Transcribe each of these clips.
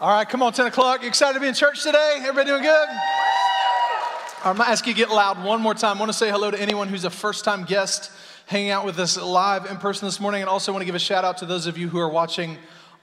All right, come on, 10 o'clock. You excited to be in church today? Everybody doing good? I'm gonna ask you to get loud one more time. I want to say hello to anyone who's a first time guest hanging out with us live in person this morning, and also want to give a shout out to those of you who are watching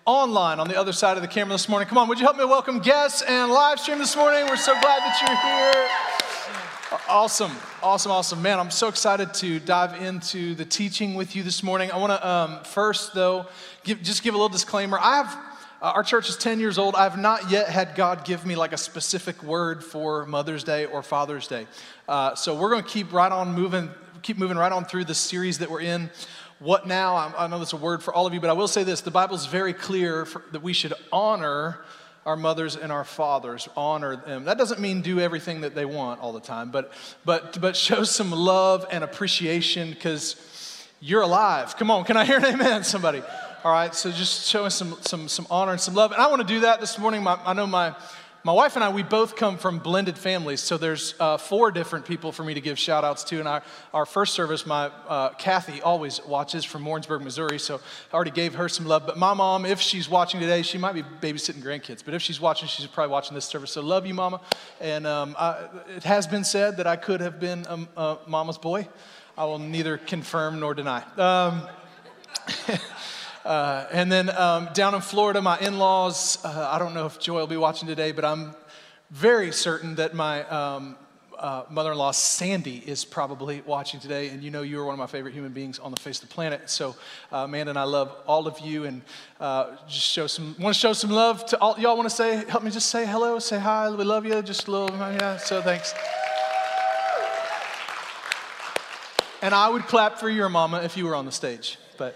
online on the other side of the camera this morning. Come on, would you help me welcome guests and live stream this morning? We're so glad that you're here. Awesome, awesome, awesome. Man, I'm so excited to dive into the teaching with you this morning. I want to um, first, though, give, just give a little disclaimer. I have uh, our church is 10 years old. I've not yet had God give me like a specific word for Mother's Day or Father's Day. Uh, so we're going to keep right on moving, keep moving right on through the series that we're in. What now? I, I know that's a word for all of you, but I will say this the Bible is very clear for, that we should honor our mothers and our fathers honor them that doesn't mean do everything that they want all the time but but but show some love and appreciation because you're alive come on can i hear an amen somebody all right, so just showing some, some, some honor and some love. And I want to do that this morning. My, I know my, my wife and I, we both come from blended families. So there's uh, four different people for me to give shout outs to. And our, our first service, my uh, Kathy always watches from Warrensburg, Missouri. So I already gave her some love. But my mom, if she's watching today, she might be babysitting grandkids. But if she's watching, she's probably watching this service. So love you, mama. And um, I, it has been said that I could have been a, a mama's boy. I will neither confirm nor deny. Um, Uh, and then um, down in Florida, my in laws, uh, I don't know if Joy will be watching today, but I'm very certain that my um, uh, mother in law, Sandy, is probably watching today. And you know, you are one of my favorite human beings on the face of the planet. So, uh, Amanda and I love all of you and uh, just show some, want to show some love to all. Y'all want to say, help me just say hello, say hi, we love you, just a little, yeah, so thanks. And I would clap for your mama if you were on the stage, but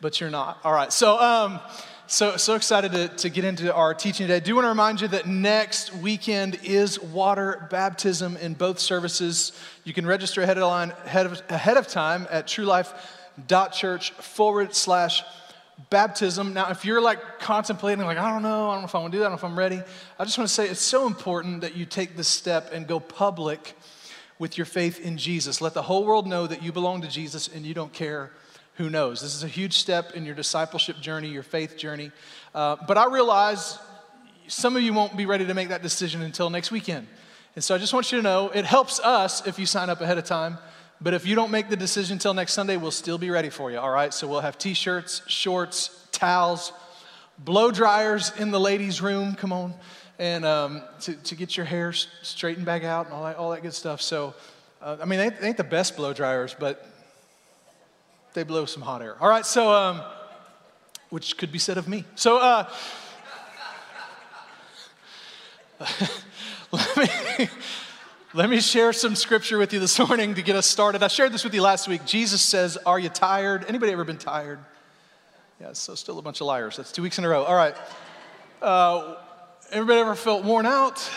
but you're not. All right. So, um, so, so excited to, to get into our teaching today. I do want to remind you that next weekend is water baptism in both services. You can register ahead of, line, ahead of, ahead of time at truelife.church forward slash baptism. Now, if you're like contemplating, like, I don't know, I don't know if I want to do that, I don't know if I'm ready, I just want to say it's so important that you take this step and go public with your faith in Jesus. Let the whole world know that you belong to Jesus and you don't care who knows? This is a huge step in your discipleship journey, your faith journey. Uh, but I realize some of you won't be ready to make that decision until next weekend. And so I just want you to know it helps us if you sign up ahead of time. But if you don't make the decision until next Sunday, we'll still be ready for you, all right? So we'll have t shirts, shorts, towels, blow dryers in the ladies' room, come on, and um, to, to get your hair straightened back out and all that, all that good stuff. So, uh, I mean, they ain't the best blow dryers, but they blow some hot air. All right, so, um, which could be said of me. So, uh, let me. Let me share some scripture with you this morning to get us started. I shared this with you last week. Jesus says, Are you tired? Anybody ever been tired? Yeah, so still a bunch of liars. That's two weeks in a row. All right. Uh, everybody ever felt worn out,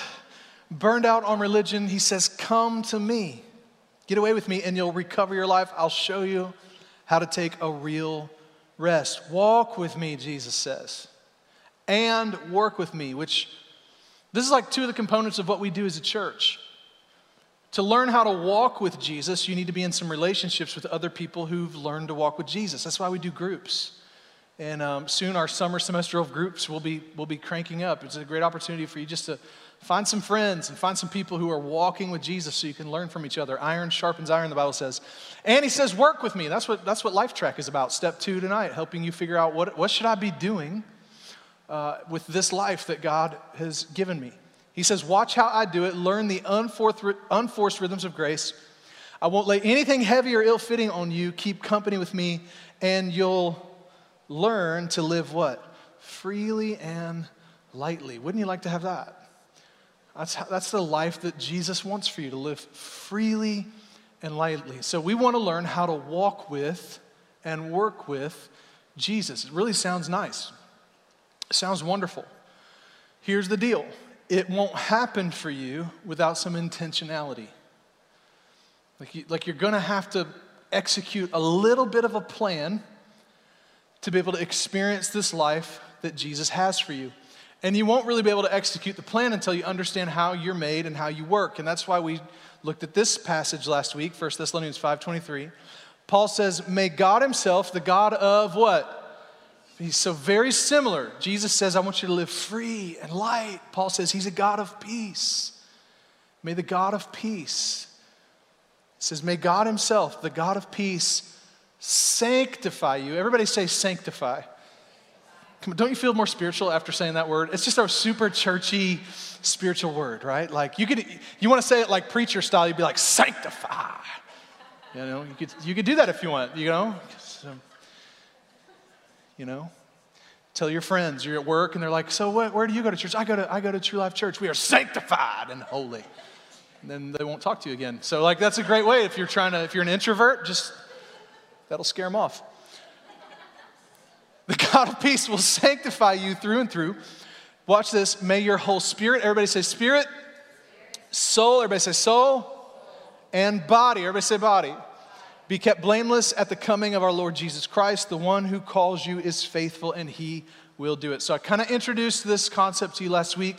burned out on religion? He says, Come to me. Get away with me and you'll recover your life. I'll show you how to take a real rest. Walk with me, Jesus says, and work with me, which this is like two of the components of what we do as a church. To learn how to walk with Jesus, you need to be in some relationships with other people who've learned to walk with Jesus. That's why we do groups. And um, soon our summer semester of groups will be, will be cranking up. It's a great opportunity for you just to Find some friends and find some people who are walking with Jesus so you can learn from each other. Iron sharpens iron, the Bible says. And he says, work with me. That's what, that's what Life Track is about. Step two tonight, helping you figure out what, what should I be doing uh, with this life that God has given me. He says, watch how I do it. Learn the unforced, unforced rhythms of grace. I won't lay anything heavy or ill-fitting on you. Keep company with me, and you'll learn to live what? Freely and lightly. Wouldn't you like to have that? That's, how, that's the life that Jesus wants for you to live freely and lightly. So we want to learn how to walk with and work with Jesus. It really sounds nice. It sounds wonderful. Here's the deal it won't happen for you without some intentionality. Like, you, like you're going to have to execute a little bit of a plan to be able to experience this life that Jesus has for you. And you won't really be able to execute the plan until you understand how you're made and how you work. And that's why we looked at this passage last week, 1 Thessalonians 5:23. Paul says, "May God himself, the God of what? He's so very similar. Jesus says, I want you to live free and light. Paul says, He's a God of peace. May the God of peace, it says, May God Himself, the God of peace, sanctify you. Everybody say sanctify. On, don't you feel more spiritual after saying that word? It's just a super churchy spiritual word, right? Like you could, you want to say it like preacher style, you'd be like sanctify. You know, you could, you could do that if you want, you know. So, you know, tell your friends you're at work and they're like, so what, where do you go to church? I go to, I go to True Life Church. We are sanctified and holy. And then they won't talk to you again. So like that's a great way if you're trying to, if you're an introvert, just that'll scare them off. The God of peace will sanctify you through and through. Watch this. May your whole spirit, everybody say spirit, soul, everybody say soul, and body, everybody say body, be kept blameless at the coming of our Lord Jesus Christ. The one who calls you is faithful and he will do it. So I kind of introduced this concept to you last week,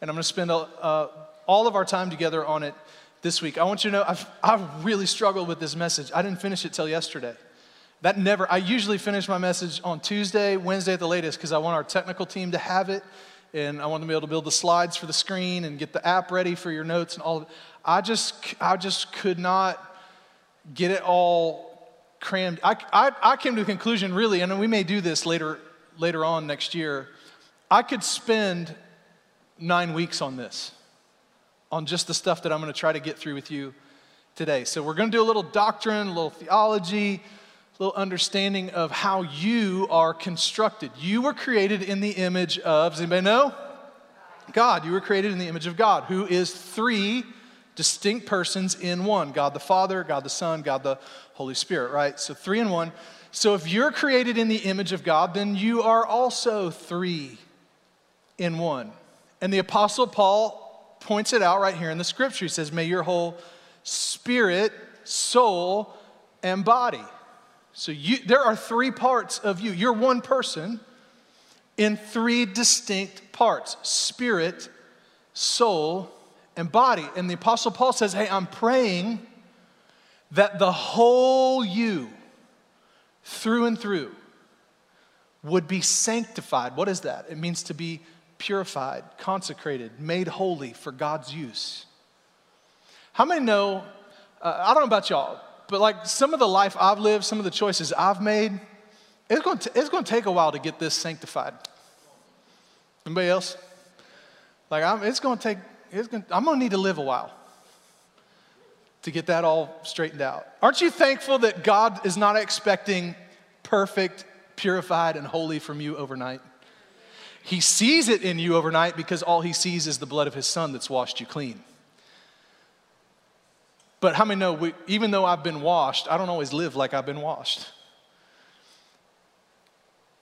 and I'm going to spend uh, all of our time together on it this week. I want you to know I've, I've really struggled with this message. I didn't finish it till yesterday. That never, I usually finish my message on Tuesday, Wednesday at the latest, because I want our technical team to have it. And I want them to be able to build the slides for the screen and get the app ready for your notes and all of it. I just, I just could not get it all crammed. I, I, I came to the conclusion, really, and we may do this later, later on next year. I could spend nine weeks on this, on just the stuff that I'm going to try to get through with you today. So we're going to do a little doctrine, a little theology, little understanding of how you are constructed. You were created in the image of, does anybody know? God. You were created in the image of God, who is three distinct persons in one God the Father, God the Son, God the Holy Spirit, right? So three in one. So if you're created in the image of God, then you are also three in one. And the Apostle Paul points it out right here in the scripture. He says, May your whole spirit, soul, and body so you, there are three parts of you. You're one person in three distinct parts spirit, soul, and body. And the Apostle Paul says, Hey, I'm praying that the whole you, through and through, would be sanctified. What is that? It means to be purified, consecrated, made holy for God's use. How many know? Uh, I don't know about y'all, but like some of the life I've lived, some of the choices I've made, it's going to, it's going to take a while to get this sanctified. Anybody else? Like I'm, it's going to take, it's going I'm going to need to live a while to get that all straightened out. Aren't you thankful that God is not expecting perfect, purified, and holy from you overnight? He sees it in you overnight because all he sees is the blood of his son that's washed you clean. But how many know, we, even though I've been washed, I don't always live like I've been washed.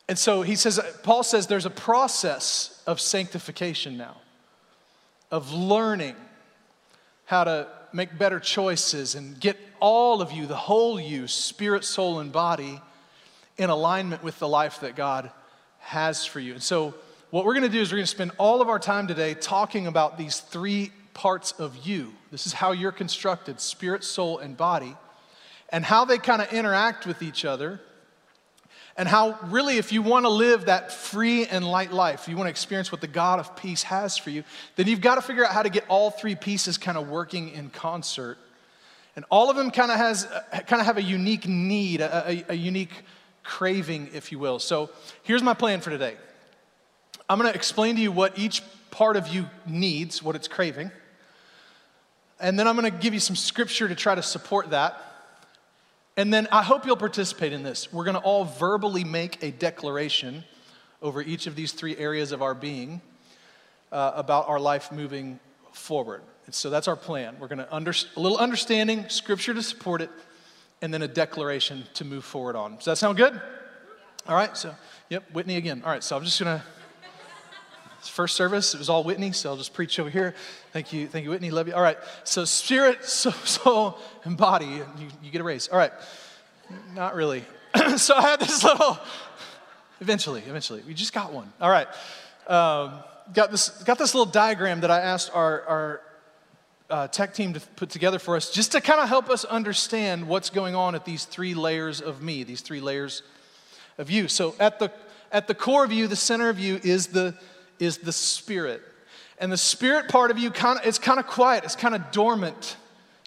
And so he says, Paul says there's a process of sanctification now, of learning how to make better choices and get all of you, the whole you, spirit, soul, and body, in alignment with the life that God has for you. And so, what we're gonna do is we're gonna spend all of our time today talking about these three parts of you. This is how you're constructed spirit, soul, and body, and how they kind of interact with each other. And how, really, if you want to live that free and light life, you want to experience what the God of peace has for you, then you've got to figure out how to get all three pieces kind of working in concert. And all of them kind of has, uh, kind of have a unique need, a, a, a unique craving, if you will. So here's my plan for today. I'm going to explain to you what each part of you needs, what it's craving. And then I'm going to give you some scripture to try to support that. And then I hope you'll participate in this. We're going to all verbally make a declaration over each of these three areas of our being uh, about our life moving forward. And so that's our plan. We're going to under, a little understanding, scripture to support it, and then a declaration to move forward on. Does that sound good? All right. So, yep, Whitney again. All right. So I'm just going to first service. It was all Whitney, so I'll just preach over here. Thank you, thank you, Whitney. Love you. All right. So spirit, soul, and body. You, you get a raise. All right. Not really. so I had this little. Eventually, eventually, we just got one. All right. Um, got this. Got this little diagram that I asked our our uh, tech team to put together for us, just to kind of help us understand what's going on at these three layers of me, these three layers of you. So at the at the core of you, the center of you is the, is the spirit. And the spirit part of you kind of it's kind of quiet, it's kind of dormant.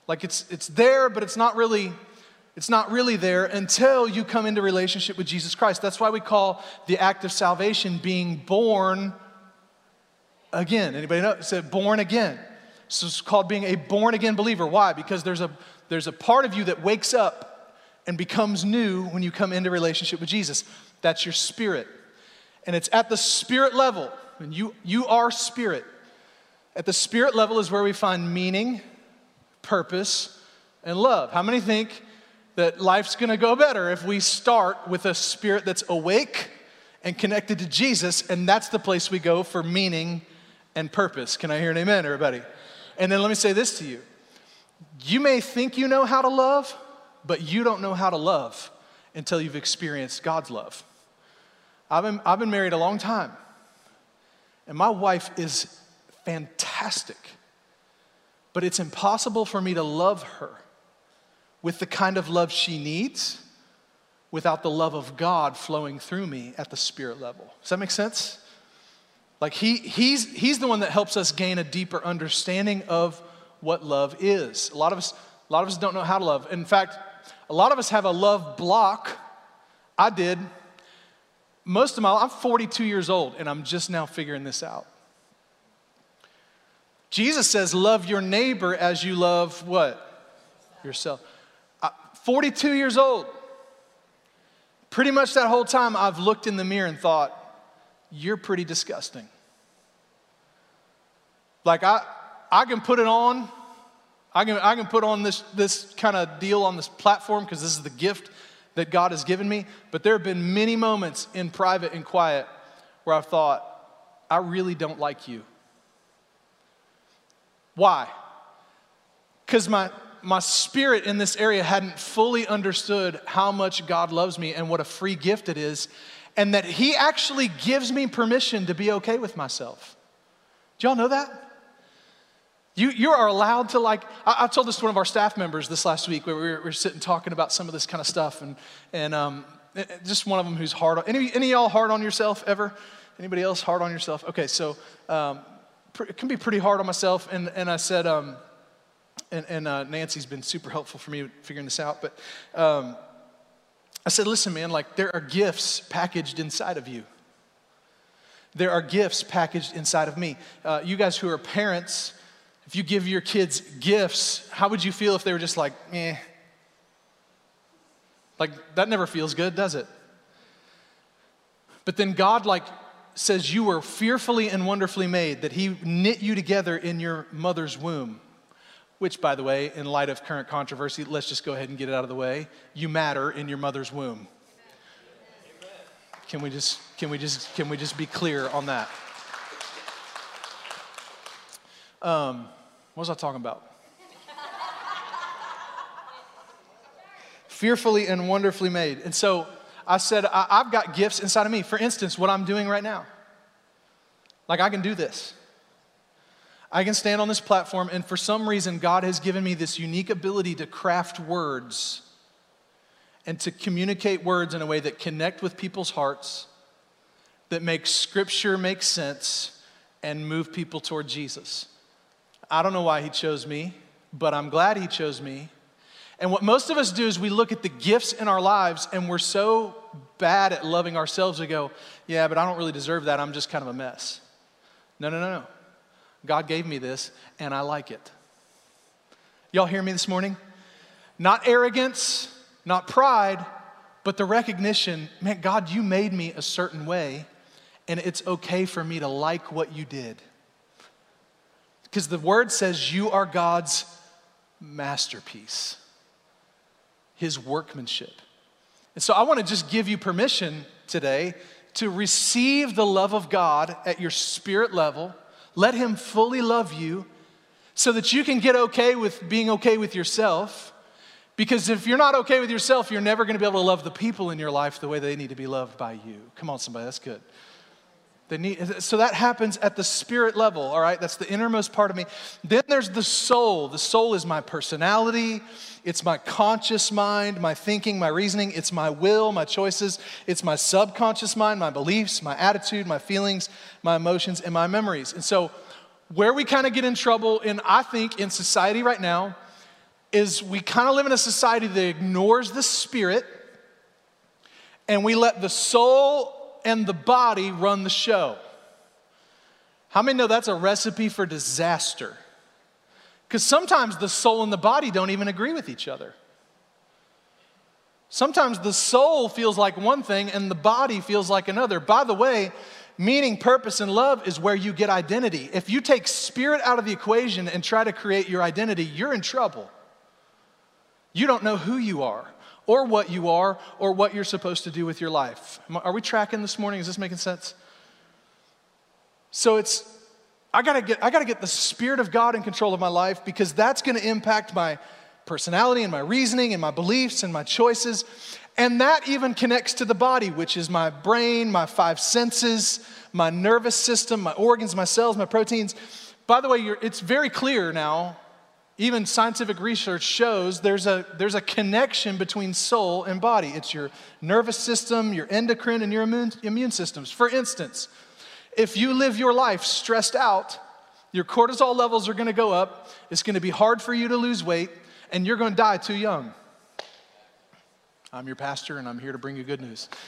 Like it's it's there, but it's not really it's not really there until you come into relationship with Jesus Christ. That's why we call the act of salvation being born again. Anybody know? It's born again. So it's called being a born again believer. Why? Because there's a there's a part of you that wakes up and becomes new when you come into relationship with Jesus. That's your spirit. And it's at the spirit level, and you you are spirit. At the spirit level is where we find meaning, purpose, and love. How many think that life's gonna go better if we start with a spirit that's awake and connected to Jesus, and that's the place we go for meaning and purpose? Can I hear an amen, everybody? And then let me say this to you you may think you know how to love, but you don't know how to love until you've experienced God's love. I've been, I've been married a long time, and my wife is fantastic. But it's impossible for me to love her with the kind of love she needs without the love of God flowing through me at the spirit level. Does that make sense? Like he, he's, he's the one that helps us gain a deeper understanding of what love is. A lot of us, a lot of us don't know how to love. In fact, a lot of us have a love block. I did. Most of my I'm 42 years old and I'm just now figuring this out. Jesus says, Love your neighbor as you love what? Yourself. Uh, 42 years old. Pretty much that whole time, I've looked in the mirror and thought, You're pretty disgusting. Like, I, I can put it on. I can, I can put on this, this kind of deal on this platform because this is the gift that God has given me. But there have been many moments in private and quiet where I've thought, I really don't like you. Why? Because my, my spirit in this area hadn't fully understood how much God loves me and what a free gift it is, and that He actually gives me permission to be okay with myself. Do y'all know that? You, you are allowed to, like, I, I, told this to one of our staff members this last week where we were, we were sitting talking about some of this kind of stuff, and, and um, just one of them who's hard on, any, any y'all hard on yourself ever? Anybody else hard on yourself? Okay, so um, it can be pretty hard on myself. And, and I said, um, and, and uh, Nancy's been super helpful for me figuring this out. But um, I said, listen, man, like there are gifts packaged inside of you. There are gifts packaged inside of me. Uh, you guys who are parents, if you give your kids gifts, how would you feel if they were just like, eh? Like that never feels good, does it? But then God like says you were fearfully and wonderfully made, that He knit you together in your mother's womb. Which, by the way, in light of current controversy, let's just go ahead and get it out of the way. You matter in your mother's womb. Can we just can we just can we just be clear on that? Um, what was I talking about? Fearfully and wonderfully made. And so I said, I, have got gifts inside of me. For instance, what I'm doing right now. Like, I can do this. I can stand on this platform, and for some reason, God has given me this unique ability to craft words and to communicate words in a way that connect with people's hearts, that make scripture make sense, and move people toward Jesus. I don't know why He chose me, but I'm glad He chose me and what most of us do is we look at the gifts in our lives and we're so bad at loving ourselves, we go, yeah, but I don't really deserve that. I'm just kind of a mess. No, no, no, no. God gave me this and I like it. Y'all hear me this morning? Not arrogance, not pride, but the recognition man, God, you made me a certain way and it's okay for me to like what you did. Because the word says you are God's masterpiece his workmanship. And so I want to just give you permission today to receive the love of God at your spirit level. Let him fully love you so that you can get okay with being okay with yourself. Because if you're not okay with yourself, you're never going to be able to love the people in your life the way they need to be loved by you. Come on, somebody, that's good. Need, so that happens at the spirit level, all right? That's the innermost part of me. Then there's the soul. The soul is my personality, it's my conscious mind, my thinking, my reasoning, it's my will, my choices, it's my subconscious mind, my beliefs, my attitude, my feelings, my emotions, and my memories. And so, where we kind of get in trouble in, I think, in society right now, is we kind of live in a society that ignores the spirit and we let the soul and the body run the show. How many know that's a recipe for disaster? Because sometimes the soul and the body don't even agree with each other. Sometimes the soul feels like one thing and the body feels like another. By the way, meaning, purpose, and love is where you get identity. If you take spirit out of the equation and try to create your identity, you're in trouble. You don't know who you are or what you are or what you're supposed to do with your life. Are we tracking this morning? Is this making sense? So it's, I gotta get, I gotta get the Spirit of God in control of my life because that's gonna impact my personality and my reasoning and my beliefs and my choices. And that even connects to the body, which is my brain, my five senses, my nervous system, my organs, my cells, my proteins. By the way, it's very clear now even scientific research shows there's a, there's a connection between soul and body. It's your nervous system, your endocrine, and your immune, immune systems. For instance, if you live your life stressed out, your cortisol levels are gonna go up, it's gonna be hard for you to lose weight, and you're gonna die too young. I'm your pastor, and I'm here to bring you good news.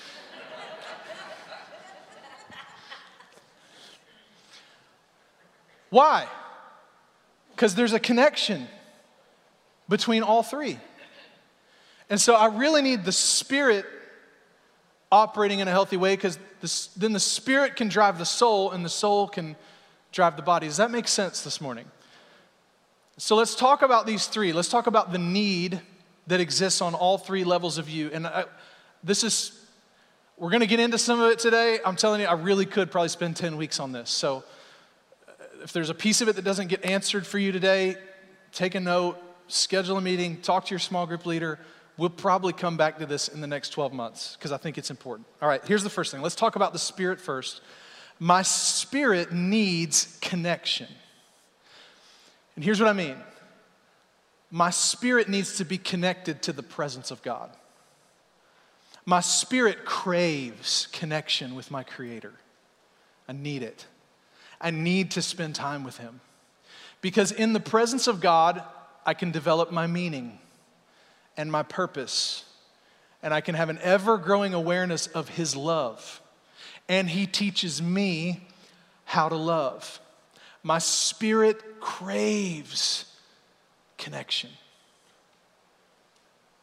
Why? Because there's a connection between all three. And so I really need the spirit operating in a healthy way because then the spirit can drive the soul and the soul can drive the body. Does that make sense this morning? So let's talk about these three. Let's talk about the need that exists on all three levels of you. And I, this is, we're going to get into some of it today. I'm telling you, I really could probably spend 10 weeks on this. So if there's a piece of it that doesn't get answered for you today, take a note, schedule a meeting, talk to your small group leader. We'll probably come back to this in the next 12 months because I think it's important. All right, here's the first thing. Let's talk about the spirit first. My spirit needs connection. And here's what I mean my spirit needs to be connected to the presence of God. My spirit craves connection with my Creator. I need it. I need to spend time with Him. Because in the presence of God, I can develop my meaning and my purpose, and I can have an ever growing awareness of His love. And He teaches me how to love. My spirit craves connection.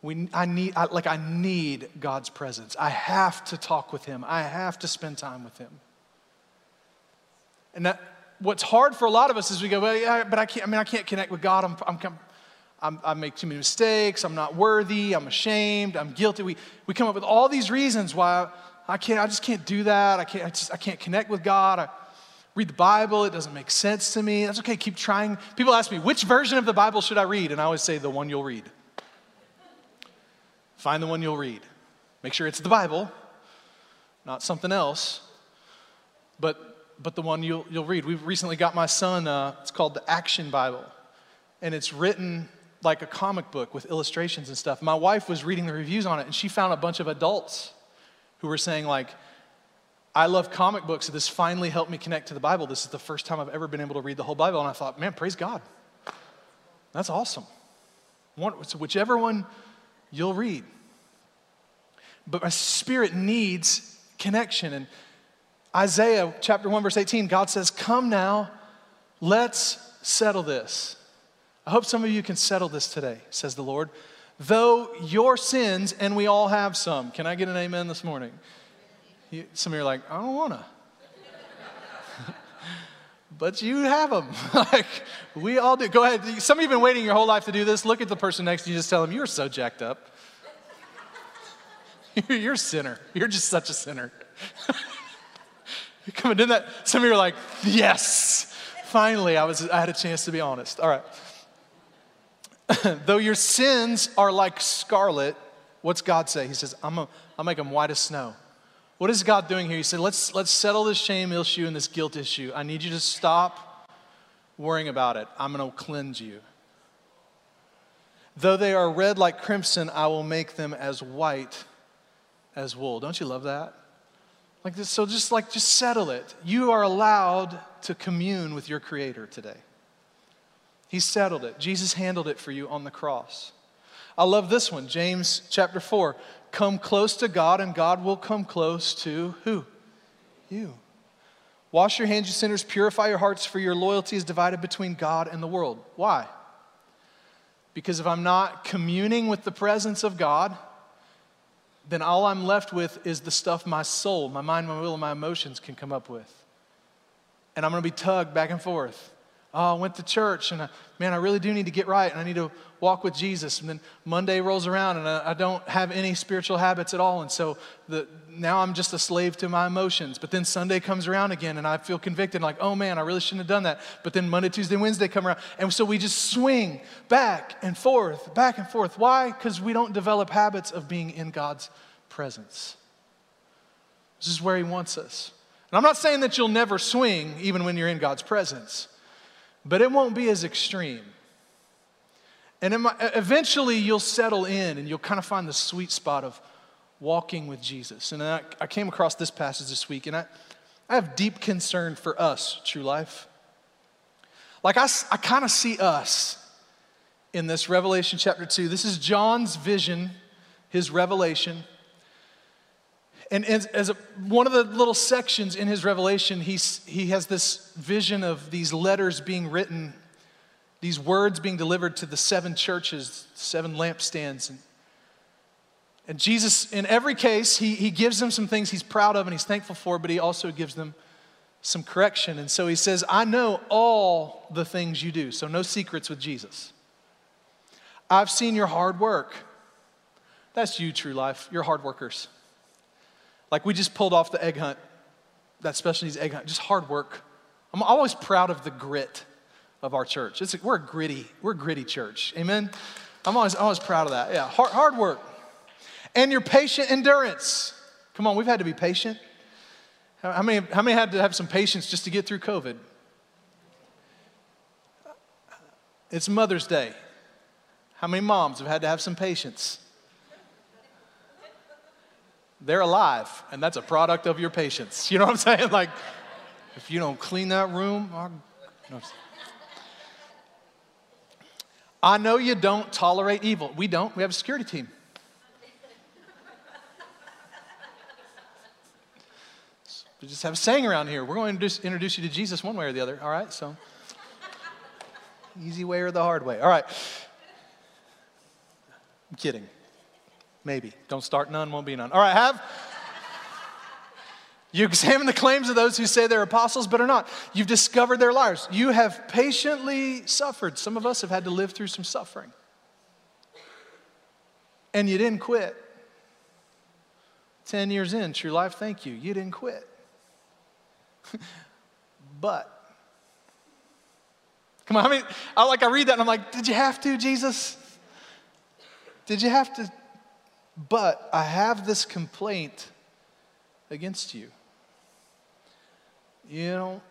We, I need, I, like, I need God's presence. I have to talk with Him. I have to spend time with Him. And that, what's hard for a lot of us is we go, well, yeah, but I can't, I mean, I can't connect with God. I'm, I'm, I'm, i make too many mistakes. I'm not worthy. I'm ashamed. I'm guilty. We, we come up with all these reasons why I can't, I just can't do that. I can't, I, just, I can't connect with God. I read the Bible. It doesn't make sense to me. That's okay. Keep trying. People ask me, which version of the Bible should I read? And I always say, the one you'll read. Find the one you'll read. Make sure it's the Bible, not something else. But but the one you'll, you'll read. We've recently got my son, uh, it's called the Action Bible, and it's written like a comic book with illustrations and stuff. My wife was reading the reviews on it, and she found a bunch of adults who were saying, like, I love comic books, so this finally helped me connect to the Bible. This is the first time I've ever been able to read the whole Bible. And I thought, man, praise God. That's awesome. So whichever one you'll read. But my spirit needs connection. And Isaiah chapter 1, verse 18, God says, Come now, let's settle this. I hope some of you can settle this today, says the Lord. Though your sins, and we all have some. Can I get an amen this morning? some of you are like, I don't want to. but you have them. like, we all do. Go ahead. Some of you have been waiting your whole life to do this. Look at the person next to you, just tell them, You're so jacked up. You're a sinner. You're just such a sinner. Come and that. Some of you are like, yes, finally, I, was, I had a chance to be honest. All right. Though your sins are like scarlet, what's God say? He says, I'm going I'll make them white as snow. What is God doing here? He said, let's, let's settle this shame issue and this guilt issue. I need you to stop worrying about it. I'm going to cleanse you. Though they are red like crimson, I will make them as white as wool. Don't you love that? Like this, so just like just settle it. You are allowed to commune with your creator today. He settled it. Jesus handled it for you on the cross. I love this one, James chapter 4. Come close to God, and God will come close to who? You. Wash your hands, you sinners. Purify your hearts, for your loyalty is divided between God and the world. Why? Because if I'm not communing with the presence of God, then all I'm left with is the stuff my soul, my mind, my will, and my emotions can come up with. And I'm going to be tugged back and forth. Oh, I went to church and I, man, I really do need to get right and I need to walk with Jesus. And then Monday rolls around and I, I don't have any spiritual habits at all. And so the, now I'm just a slave to my emotions. But then Sunday comes around again and I feel convicted, like, oh man, I really shouldn't have done that. But then Monday, Tuesday, Wednesday come around. And so we just swing back and forth, back and forth. Why? Because we don't develop habits of being in God's presence. This is where He wants us. And I'm not saying that you'll never swing even when you're in God's presence but it won't be as extreme. And eventually you'll settle in and you'll kind of find the sweet spot of walking with Jesus. And I, I came across this passage this week and I, I have deep concern for us, True Life. Like I, I kind of see us in this Revelation chapter 2. This is John's vision, his revelation. And as, as a, one of the little sections in his revelation, he's, he has this vision of these letters being written, these words being delivered to the seven churches, seven lampstands. And, and Jesus, in every case, he, he gives them some things he's proud of and he's thankful for, but he also gives them some correction. And so he says, I know all the things you do. So no secrets with Jesus. I've seen your hard work. That's you, true life. You're hard workers. Like we just pulled off the egg hunt, that special needs egg hunt, just hard work. I'm always proud of the grit of our church. It's, we're a gritty, we're a gritty church. Amen. I'm always, always proud of that. Yeah, hard, hard work. And your patient endurance. Come on, we've had to be patient. How many, how many had to have some patience just to get through COVID? It's Mother's Day. How many moms have had to have some patience? They're alive, and that's a product of your patience. You know what I'm saying? Like, if you don't clean that room. I know you don't tolerate evil. We don't. We have a security team. We just have a saying around here. We're going to introduce you to Jesus one way or the other. All right, so easy way or the hard way. All right. I'm kidding. Maybe. Don't start none, won't be none. All right, have. You examine the claims of those who say they're apostles but are not. You've discovered they're liars. You have patiently suffered. Some of us have had to live through some suffering. And you didn't quit. 10 years in, true life, thank you. You didn't quit. but, come on, I mean, I like I read that and I'm like, did you have to, Jesus? Did you have to but I have this complaint against you. You don't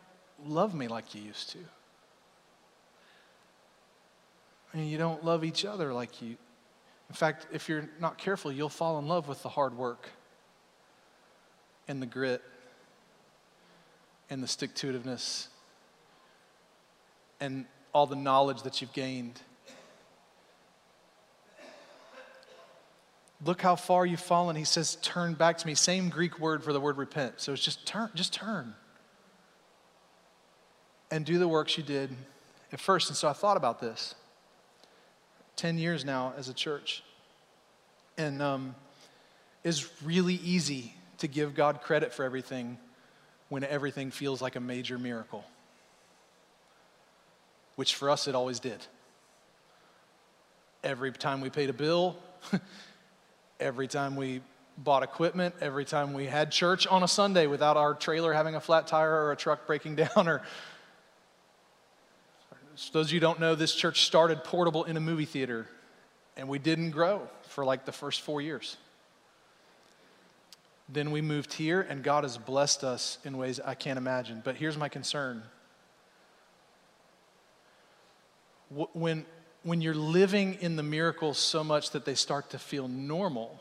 love me like you used to. And you don't love each other like you. In fact, if you're not careful, you'll fall in love with the hard work and the grit and the stick to and all the knowledge that you've gained Look how far you've fallen. He says, Turn back to me. Same Greek word for the word repent. So it's just turn, just turn. And do the works you did at first. And so I thought about this 10 years now as a church. And um, it's really easy to give God credit for everything when everything feels like a major miracle, which for us it always did. Every time we paid a bill, every time we bought equipment, every time we had church on a Sunday without our trailer having a flat tire or a truck breaking down or those of you don't know, this church started portable in a movie theater, and we didn't grow for like the first four years. Then we moved here, and God has blessed us in ways I can't imagine. But here's my concern. When, when you're living in the miracles so much that they start to feel normal,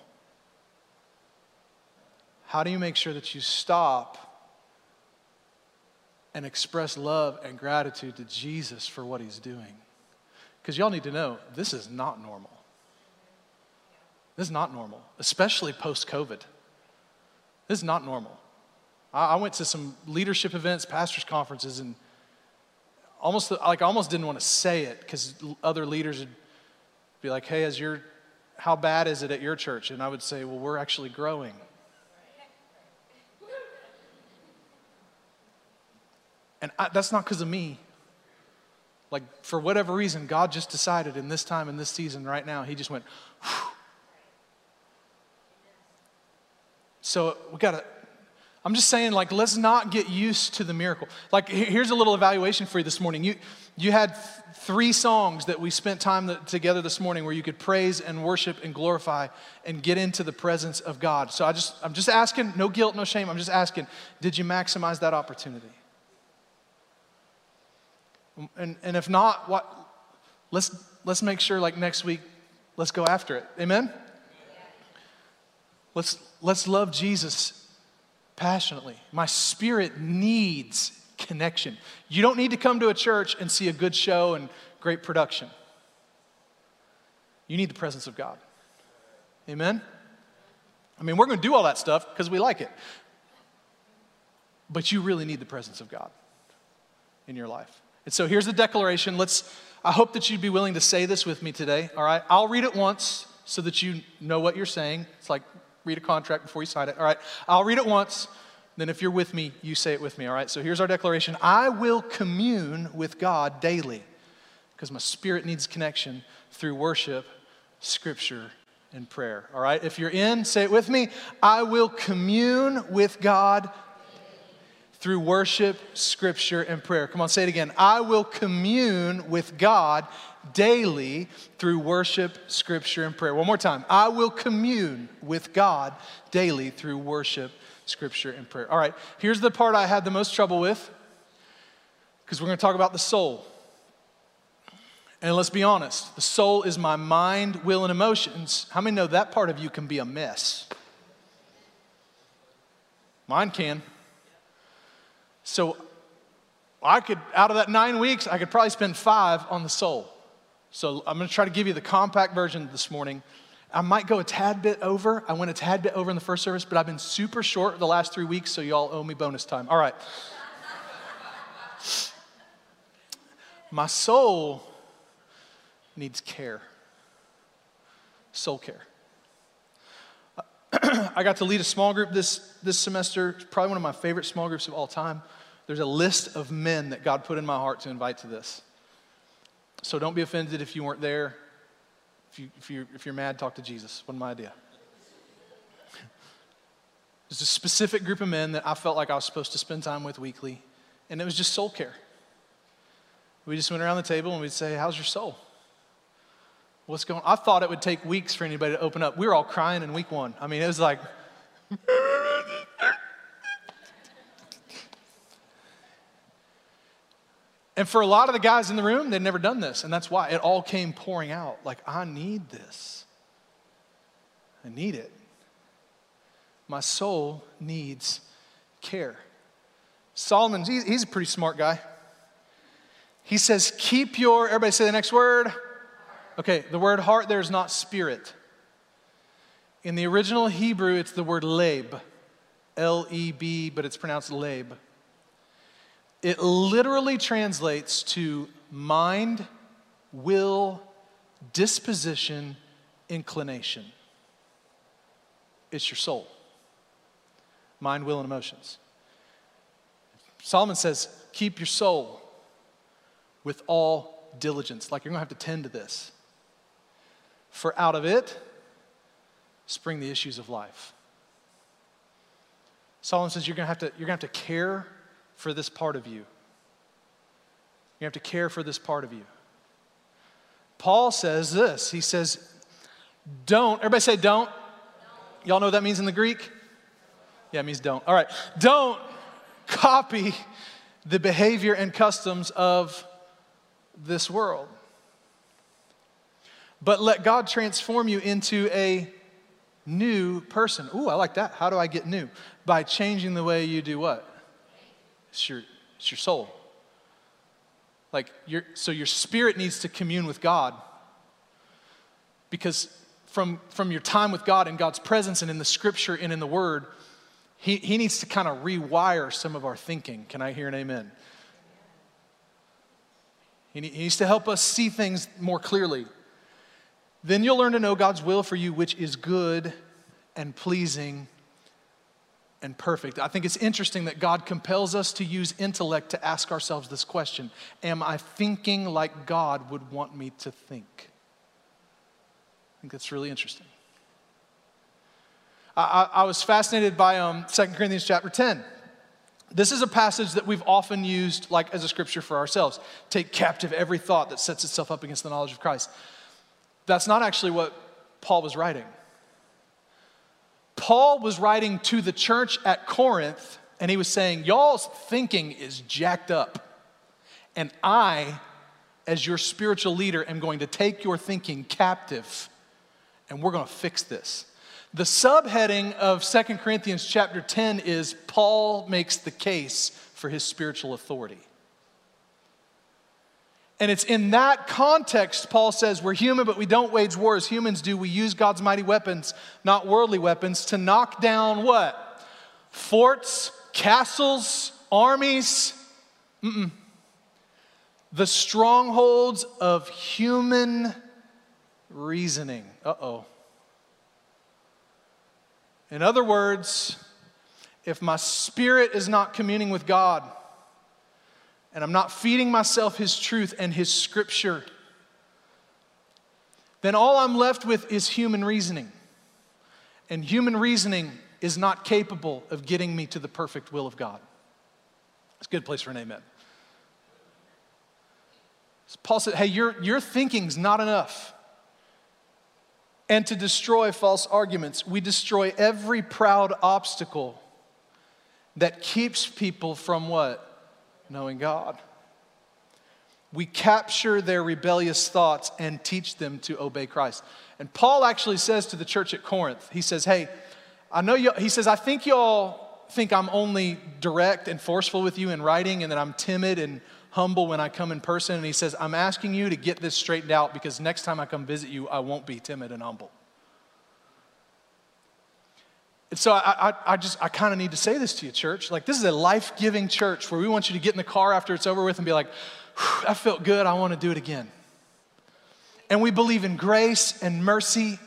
how do you make sure that you stop and express love and gratitude to Jesus for what he's doing? Because y'all need to know this is not normal. This is not normal, especially post COVID. This is not normal. I, I went to some leadership events, pastors' conferences, and almost like I almost didn't want to say it because other leaders would be like, "Hey, as your, how bad is it at your church?" And I would say, "Well, we're actually growing." And I, that's not because of me. Like, for whatever reason, God just decided in this time, in this season, right now, He just went, Whew. So we got to, I'm just saying, like, let's not get used to the miracle. Like, here's a little evaluation for you this morning. You, you had three songs that we spent time together this morning where you could praise and worship and glorify and get into the presence of God. So I just, I'm just asking, no guilt, no shame. I'm just asking, did you maximize that opportunity? And, and if not, what, let's, let's make sure, like, next week, let's go after it. Amen? Let's, let's love Jesus passionately. My spirit needs connection. You don't need to come to a church and see a good show and great production. You need the presence of God. Amen? I mean, we're going to do all that stuff because we like it. But you really need the presence of God in your life. And so here's the declaration. Let's I hope that you'd be willing to say this with me today, all right? I'll read it once so that you know what you're saying. It's like read a contract before you sign it. All right, I'll read it once. Then, if you're with me, you say it with me. All right, so here's our declaration I will commune with God daily because my spirit needs connection through worship, scripture, and prayer. All right, if you're in, say it with me. I will commune with God through worship, scripture, and prayer. Come on, say it again. I will commune with God daily through worship, scripture, and prayer. One more time. I will commune with God daily through worship, scripture, and prayer. All right, here's the part I had the most trouble with because we're going to talk about the soul. And let's be honest, the soul is my mind, will, and emotions. How many know that part of you can be a mess? Mine can. So I could, out of that nine weeks, I could probably spend five on the soul. So I'm going to try to give you the compact version this morning. I might go a tad bit over. I went a tad bit over in the first service, but I've been super short the last three weeks, so y'all owe me bonus time. All right. My soul needs care, soul care. I got to lead a small group this, this semester, probably one of my favorite small groups of all time. There's a list of men that God put in my heart to invite to this. So don't be offended if you weren't there. If, you, if, you're, if you're mad, talk to Jesus. Wasn't my idea. There's a specific group of men that I felt like I was supposed to spend time with weekly, and it was just soul care. We just went around the table and we'd say, How's your soul? What's going on? I thought it would take weeks for anybody to open up. We were all crying in week one. I mean, it was like, And for a lot of the guys in the room, they'd never done this. And that's why it all came pouring out. Like, I need this. I need it. My soul needs care. Solomon, he's a pretty smart guy. He says, Keep your, everybody say the next word. Okay, the word heart there is not spirit. In the original Hebrew, it's the word leb, L E B, but it's pronounced leb. It literally translates to mind, will, disposition, inclination. It's your soul mind, will, and emotions. Solomon says, keep your soul with all diligence. Like you're going to have to tend to this. For out of it spring the issues of life. Solomon says you're going to have to, you're going to, have to care for this part of you. You have to care for this part of you. Paul says this. He says, don't, everybody say don't. Y'all know what that means in the Greek? Yeah, it means don't. All right. Don't copy the behavior and customs of this world. But let God transform you into a new person. Ooh, I like that. How do I get new? By changing the way you do what? It's your, it's your soul. Like your, so your spirit needs to commune with God. Because from, from your time with God in God's presence and in the scripture and in the word, he, he needs to kind of rewire some of our thinking. Can I hear an amen? He, he needs to help us see things more clearly. Then you'll learn to know God's will for you, which is good and pleasing and perfect. I think it's interesting that God compels us to use intellect to ask ourselves this question Am I thinking like God would want me to think? I think that's really interesting. I, I was fascinated by um, 2 Corinthians chapter 10. This is a passage that we've often used like as a scripture for ourselves. Take captive every thought that sets itself up against the knowledge of Christ. That's not actually what Paul was writing. Paul was writing to the church at Corinth, and he was saying, Y'all's thinking is jacked up. And I, as your spiritual leader, am going to take your thinking captive, and we're going to fix this. The subheading of Second Corinthians chapter 10 is Paul makes the case for his spiritual authority. And it's in that context, Paul says, we're human, but we don't wage war as humans do. We use God's mighty weapons, not worldly weapons, to knock down what? Forts, castles, armies. Mm-mm. The strongholds of human reasoning. Uh oh. In other words, if my spirit is not communing with God, and I'm not feeding myself His truth and His scripture, then all I'm left with is human reasoning. And human reasoning is not capable of getting me to the perfect will of God. It's a good place for an amen. Paul said, Hey, your, your thinking's not enough and to destroy false arguments. We destroy every proud obstacle that keeps people from what? Knowing God. We capture their rebellious thoughts and teach them to obey Christ. And Paul actually says to the church at Corinth, he says, Hey, I know you, he says, I think y'all think I'm only direct and forceful with you in writing and that I'm timid and humble when I come in person. And he says, I'm asking you to get this straightened out because next time I come visit you, I won't be timid and humble. And so I, I, I just, I kind of need to say this to you, church. Like, this is a life giving church where we want you to get in the car after it's over with and be like, I felt good, I want to do it again. And we believe in grace and mercy,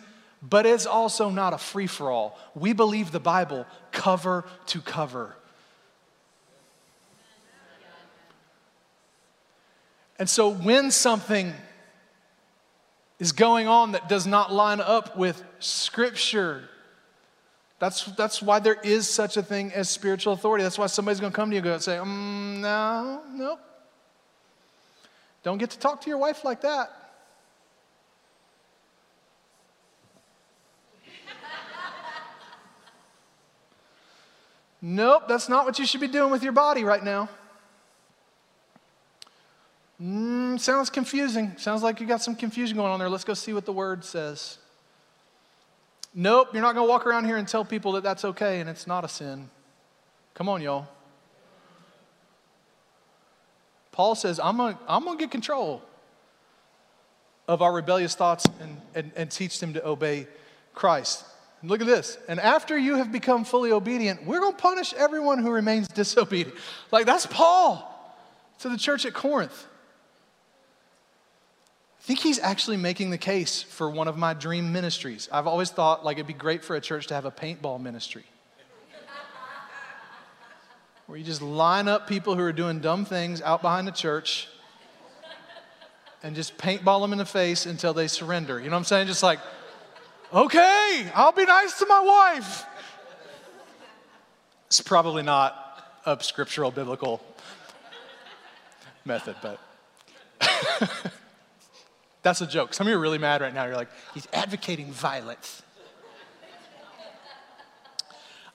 but it's also not a free for all. We believe the Bible cover to cover. And so when something is going on that does not line up with Scripture, that's, that's why there is such a thing as spiritual authority. That's why somebody's going to come to you and say, mm, no, nope. Don't get to talk to your wife like that. nope, that's not what you should be doing with your body right now. Mm, sounds confusing. Sounds like you got some confusion going on there. Let's go see what the word says. Nope, you're not going to walk around here and tell people that that's okay and it's not a sin. Come on, y'all. Paul says, I'm going to I'm to get control of our rebellious thoughts and, and, and teach them to obey Christ. And look at this. And after you have become fully obedient, we're going to punish everyone who remains disobedient. Like, that's Paul to the church at Corinth. I think he's actually making the case for one of my dream ministries. I've always thought like it'd be great for a church to have a paintball ministry. Where you just line up people who are doing dumb things out behind the church and just paintball them in the face until they surrender. You know what I'm saying? Just like, okay, I'll be nice to my wife. It's probably not a scriptural biblical method, but That's a joke. Some of you are really mad right now. You're like, he's advocating violence.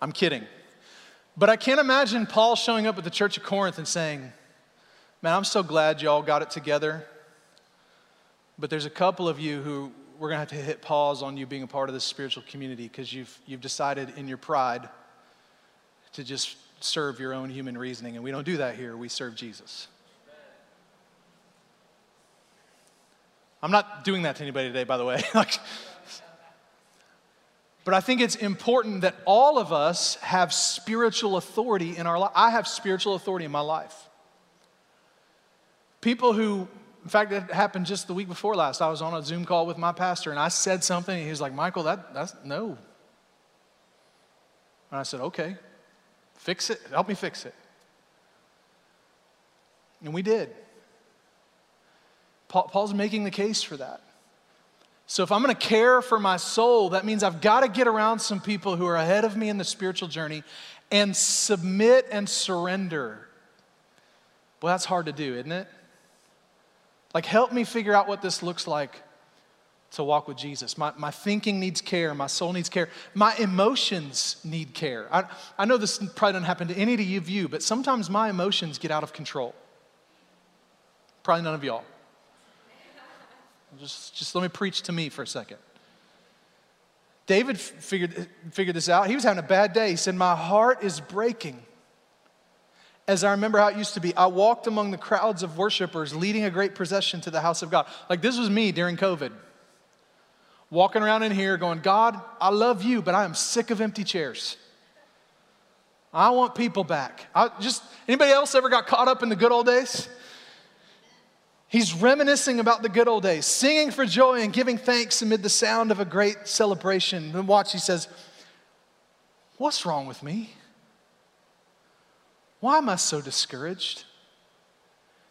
I'm kidding. But I can't imagine Paul showing up at the church of Corinth and saying, Man, I'm so glad y'all got it together. But there's a couple of you who we're going to have to hit pause on you being a part of this spiritual community because you've, you've decided in your pride to just serve your own human reasoning. And we don't do that here, we serve Jesus. I'm not doing that to anybody today, by the way. but I think it's important that all of us have spiritual authority in our life. I have spiritual authority in my life. People who in fact, it happened just the week before last. I was on a Zoom call with my pastor and I said something, and he was like, Michael, that, that's no. And I said, okay, fix it. Help me fix it. And we did. Paul, Paul's making the case for that. So if I'm going to care for my soul, that means I've got to get around some people who are ahead of me in the spiritual journey and submit and surrender. Well, that's hard to do, isn't it? Like, help me figure out what this looks like to walk with Jesus. My, my thinking needs care. My soul needs care. My emotions need care. I, I know this probably doesn't happen to any of you, but sometimes my emotions get out of control. Probably none of y'all. Just, just let me preach to me for a second. David figured, figured this out. He was having a bad day. He said, My heart is breaking as I remember how it used to be. I walked among the crowds of worshipers leading a great procession to the house of God. Like this was me during COVID. Walking around in here going, God, I love you, but I am sick of empty chairs. I want people back. I just anybody else ever got caught up in the good old days? He's reminiscing about the good old days, singing for joy and giving thanks amid the sound of a great celebration. And watch, he says, What's wrong with me? Why am I so discouraged?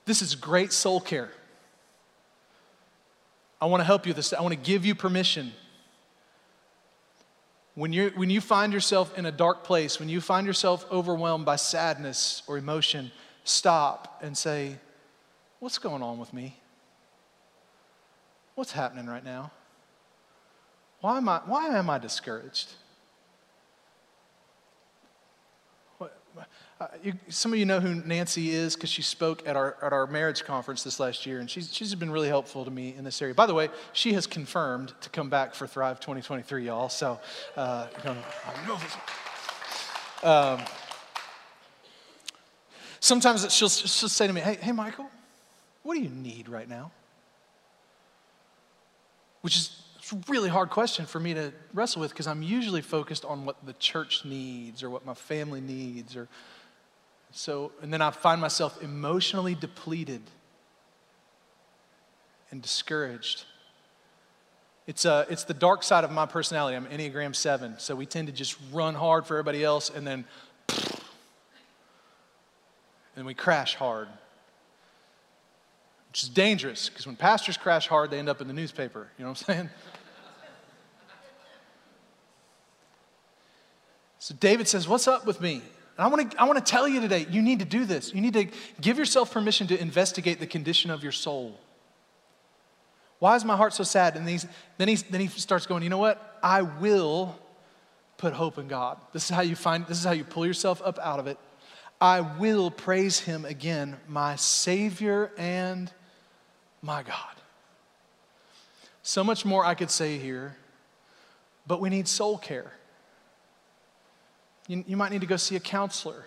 This is great soul care. I want to help you with this. I want to give you permission. When, you when you find yourself in a dark place, when you find yourself overwhelmed by sadness or emotion, stop and say, What's going on with me? What's happening right now? Why am I, why am I discouraged? Uh, you, some of you know who Nancy is because she spoke at our, at our marriage conference this last year, and she's, she's been really helpful to me in this area. By the way, she has confirmed to come back for Thrive 2023, y'all. So, uh, um, sometimes she'll, she'll say to me, hey, hey, Michael, what do you need right now? Which is a really hard question for me to wrestle with because I'm usually focused on what the church needs or what my family needs or so, and then I find myself emotionally depleted and discouraged. It's, uh, it's the dark side of my personality. I'm Enneagram 7, so we tend to just run hard for everybody else and then, and we crash hard, which is dangerous because when pastors crash hard, they end up in the newspaper. You know what I'm saying? So David says, What's up with me? And I want to I want to tell you today, you need to do this. You need to give yourself permission to investigate the condition of your soul. Why is my heart so sad? And then, he's, then he starts going, you know what? I will put hope in God. This is how you find, this is how you pull yourself up out of it. I will praise him again, my Savior and my God. So much more I could say here, but we need soul care. You, you might need to go see a counselor.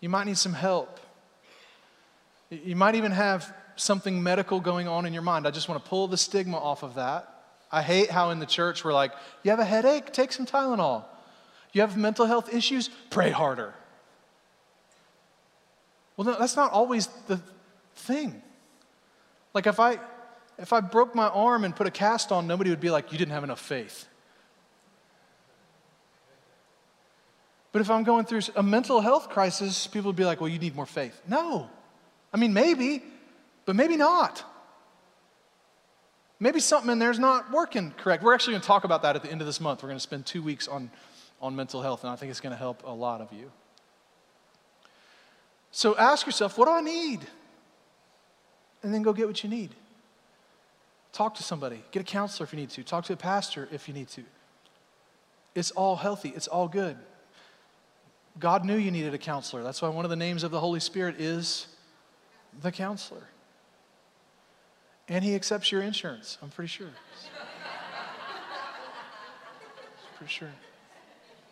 You might need some help. You might even have something medical going on in your mind. I just want to pull the stigma off of that. I hate how in the church we're like, you have a headache? Take some Tylenol. You have mental health issues? Pray harder. Well, no, that's not always the thing. Like if I if I broke my arm and put a cast on, nobody would be like, you didn't have enough faith. But if I'm going through a mental health crisis, people would be like, well, you need more faith. No. I mean, maybe, but maybe not. Maybe something in there is not working correct. We're actually going to talk about that at the end of this month. We're going to spend two weeks on, on mental health, and I think it's going to help a lot of you. So ask yourself, what do I need? And then go get what you need. Talk to somebody, get a counselor if you need to, talk to a pastor if you need to. It's all healthy, it's all good. God knew you needed a counselor. That's why one of the names of the Holy Spirit is the counselor. And he accepts your insurance, I'm pretty sure. pretty sure.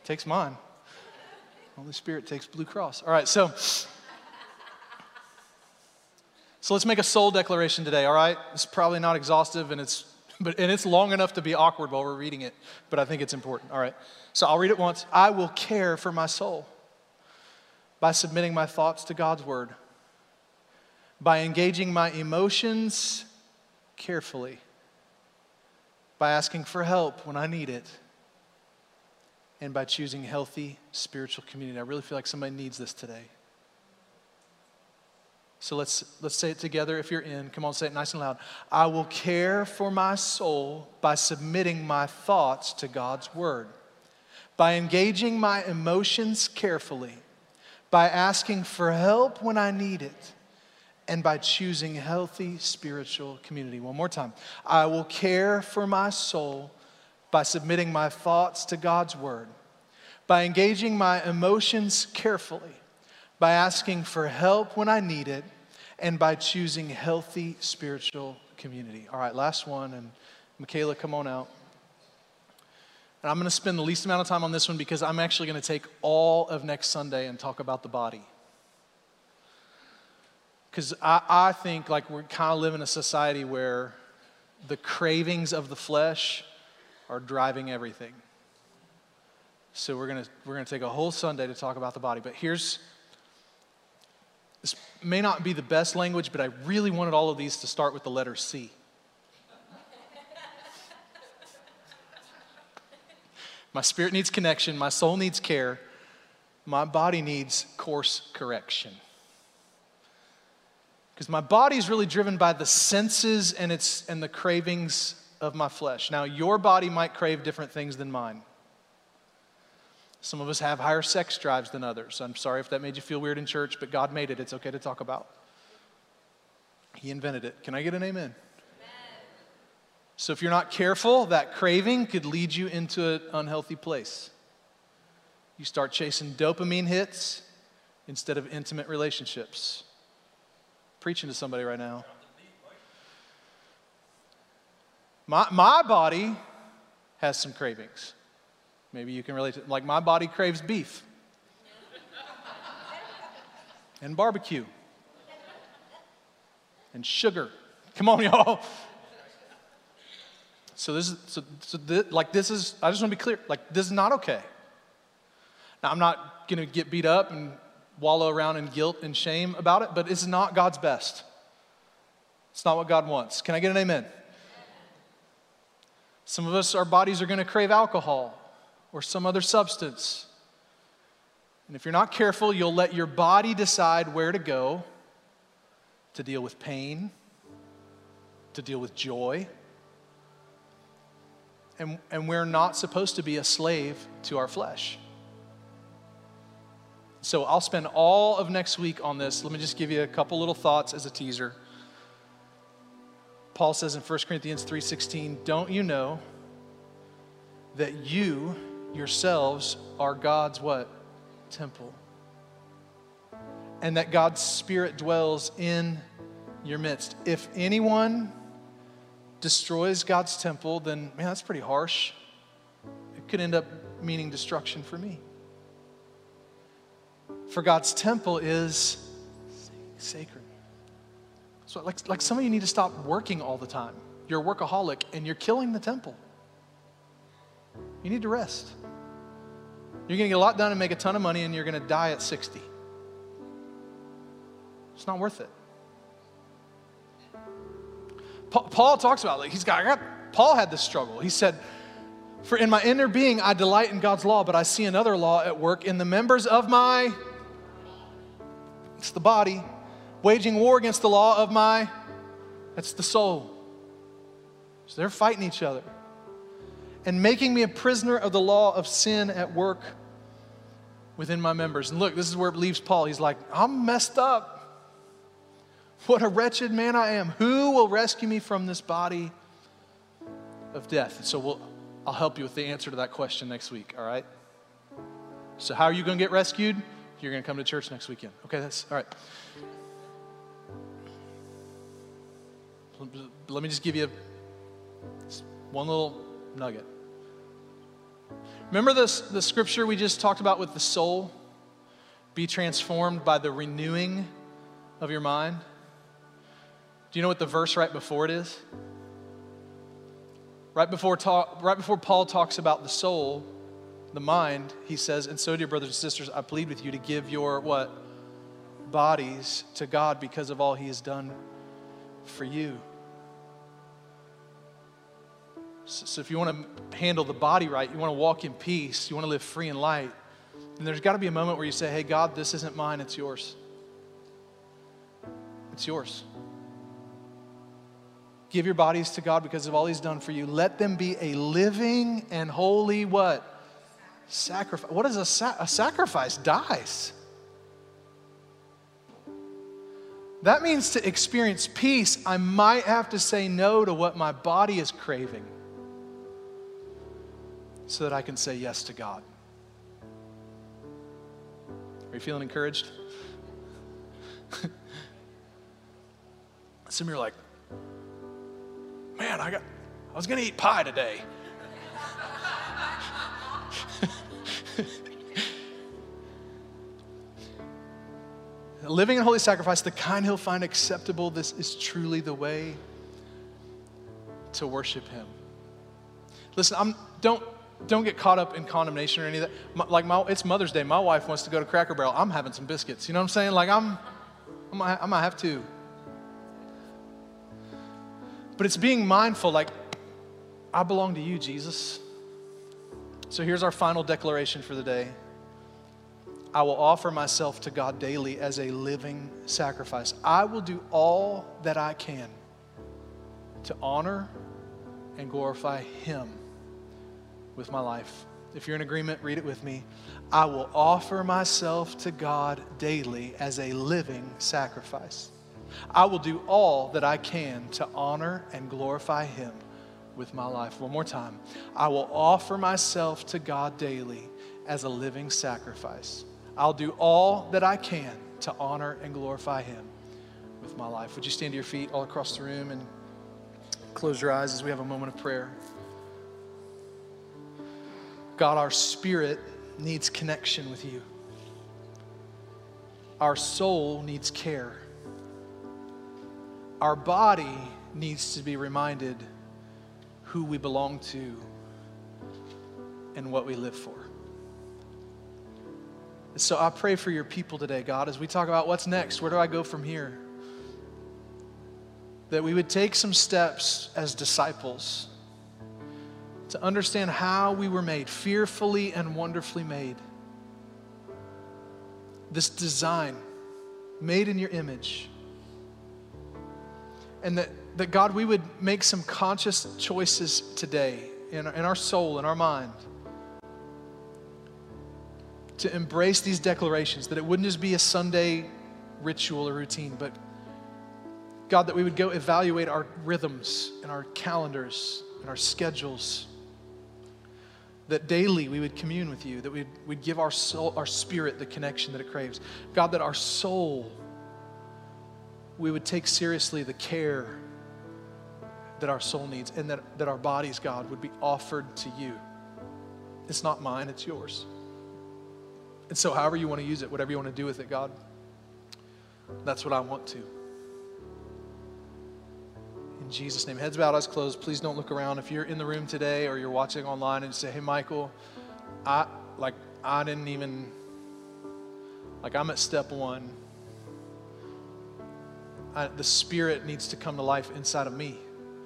Takes mine. Holy Spirit takes Blue Cross. All right, so so let's make a soul declaration today, all right? It's probably not exhaustive and it's but and it's long enough to be awkward while we're reading it, but I think it's important. All right. So I'll read it once. I will care for my soul by submitting my thoughts to God's word, by engaging my emotions carefully, by asking for help when I need it, and by choosing healthy spiritual community. I really feel like somebody needs this today. So let's, let's say it together if you're in. Come on, say it nice and loud. I will care for my soul by submitting my thoughts to God's word, by engaging my emotions carefully, by asking for help when I need it, and by choosing healthy spiritual community. One more time. I will care for my soul by submitting my thoughts to God's word, by engaging my emotions carefully by asking for help when I need it, and by choosing healthy spiritual community. All right, last one, and Michaela, come on out. And I'm going to spend the least amount of time on this one because I'm actually going to take all of next Sunday and talk about the body. Because I, I think like we're kind of living in a society where the cravings of the flesh are driving everything. So we're going to we're going to take a whole Sunday to talk about the body. But here's this may not be the best language, but I really wanted all of these to start with the letter C. my spirit needs connection, my soul needs care, my body needs course correction. Because my body is really driven by the senses and, its, and the cravings of my flesh. Now, your body might crave different things than mine. Some of us have higher sex drives than others. I'm sorry if that made you feel weird in church, but God made it. It's okay to talk about. He invented it. Can I get an amen? amen? So if you're not careful, that craving could lead you into an unhealthy place. You start chasing dopamine hits instead of intimate relationships. Preaching to somebody right now. My, my body has some cravings. Maybe you can relate to like my body craves beef and barbecue and sugar. Come on, y'all. So this is so, so this, like this is I just want to be clear. Like this is not okay. Now I'm not going to get beat up and wallow around in guilt and shame about it, but it's not God's best. It's not what God wants. Can I get an amen? Some of us, our bodies are going to crave alcohol or some other substance. And if you're not careful, you'll let your body decide where to go to deal with pain, to deal with joy. And, and we're not supposed to be a slave to our flesh. So I'll spend all of next week on this. Let me just give you a couple little thoughts as a teaser. Paul says in 1 Corinthians 3:16, "Don't you know that you yourselves are God's what? Temple. And that God's Spirit dwells in your midst. If anyone destroys God's temple, then man, that's pretty harsh. It could end up meaning destruction for me. For God's temple is sacred. So, like, like some of you need to stop working all the time. You're a workaholic and you're killing the temple. You need to rest. You're going to get a lot done and make a ton of money, and you're going to die at 60. It's not worth it. Paul talks about like he's got, got Paul had this struggle. He said, "For in my inner being I delight in God's law, but I see another law at work in the members of my it's the body, waging war against the law of my that's the soul." So they're fighting each other and making me a prisoner of the law of sin at work within my members. And look, this is where it leaves Paul. He's like, I'm messed up. What a wretched man I am. Who will rescue me from this body of death? So we'll, I'll help you with the answer to that question next week, all right? So, how are you going to get rescued? You're going to come to church next weekend. Okay, that's all right. Let me just give you one little nugget. Remember this, the scripture we just talked about with the soul? Be transformed by the renewing of your mind. Do you know what the verse right before it is? Right before, talk, right before Paul talks about the soul, the mind, he says, And so, dear brothers and sisters, I plead with you to give your what? Bodies to God because of all he has done for you. So, if you want to handle the body right, you want to walk in peace, you want to live free and light, then there's got to be a moment where you say, Hey, God, this isn't mine, it's yours. It's yours. Give your bodies to God because of all He's done for you. Let them be a living and holy what? Sacrifice. What is a, sa- a sacrifice? Dies. That means to experience peace, I might have to say no to what my body is craving so that I can say yes to God. Are you feeling encouraged? Some of you are like, man, I got I was gonna eat pie today. Living in holy sacrifice, the kind he'll find acceptable, this is truly the way to worship him. Listen, I'm don't don't get caught up in condemnation or any of that. Like my, it's Mother's Day. My wife wants to go to Cracker Barrel. I'm having some biscuits. You know what I'm saying? Like I'm, I'm, I might have to. But it's being mindful. Like I belong to you, Jesus. So here's our final declaration for the day. I will offer myself to God daily as a living sacrifice. I will do all that I can to honor and glorify Him with my life. If you're in agreement, read it with me. I will offer myself to God daily as a living sacrifice. I will do all that I can to honor and glorify Him with my life. One more time. I will offer myself to God daily as a living sacrifice. I'll do all that I can to honor and glorify Him with my life. Would you stand to your feet all across the room and close your eyes as we have a moment of prayer? God, our spirit needs connection with you. Our soul needs care. Our body needs to be reminded who we belong to and what we live for. So I pray for your people today, God, as we talk about what's next. Where do I go from here? That we would take some steps as disciples to understand how we were made, fearfully and wonderfully made. This design, made in your image. And that, that God, we would make some conscious choices today in, in our soul, in our mind, to embrace these declarations, that it wouldn't just be a Sunday ritual or routine, but God, that we would go evaluate our rhythms and our calendars and our schedules that daily we would commune with you, that we'd, we'd give our soul, our spirit the connection that it craves. God, that our soul, we would take seriously the care that our soul needs, and that, that our bodies, God, would be offered to you. It's not mine, it's yours. And so, however you want to use it, whatever you want to do with it, God, that's what I want to. In Jesus' name. Heads bowed, eyes closed. Please don't look around. If you're in the room today or you're watching online and say, hey, Michael, I like I didn't even like I'm at step one. I, the spirit needs to come to life inside of me.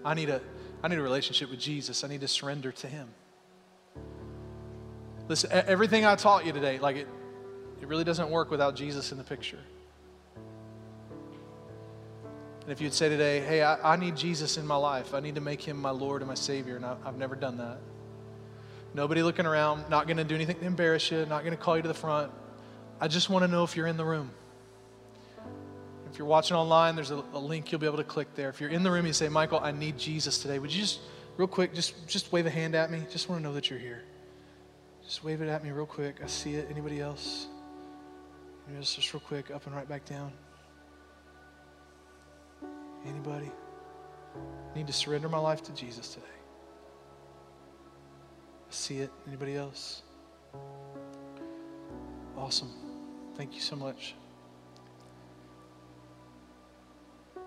I need a I need a relationship with Jesus. I need to surrender to him. Listen, everything I taught you today, like it, it really doesn't work without Jesus in the picture. And if you'd say today, hey, I, I, need Jesus in my life, I need to make him my Lord and my Savior, and I, I've never done that. Nobody looking around, not going to do anything to embarrass you, not going to call you to the front. I just want to know if you're in the room. If you're watching online, there's a, a link you'll be able to click there. If you're in the room, you say, Michael, I need Jesus today. Would you just, real quick, just, just wave a hand at me? Just want to know that you're here. Just wave it at me real quick. I see it. Anybody else? Just, just real quick, up and right back down. Anybody? Need to surrender my life to Jesus today. I see it. Anybody else? Awesome. Thank you so much.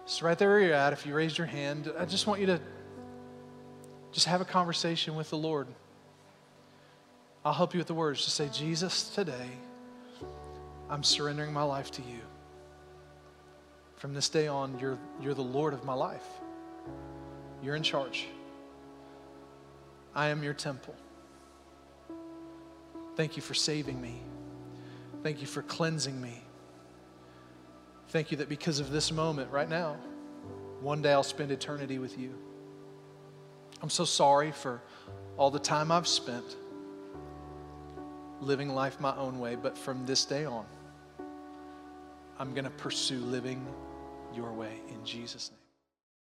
So, right there where you're at, if you raised your hand, I just want you to just have a conversation with the Lord. I'll help you with the words. Just say, Jesus, today, I'm surrendering my life to you. From this day on, you're, you're the Lord of my life. You're in charge. I am your temple. Thank you for saving me. Thank you for cleansing me. Thank you that because of this moment right now, one day I'll spend eternity with you. I'm so sorry for all the time I've spent living life my own way, but from this day on, I'm going to pursue living your way in Jesus' name.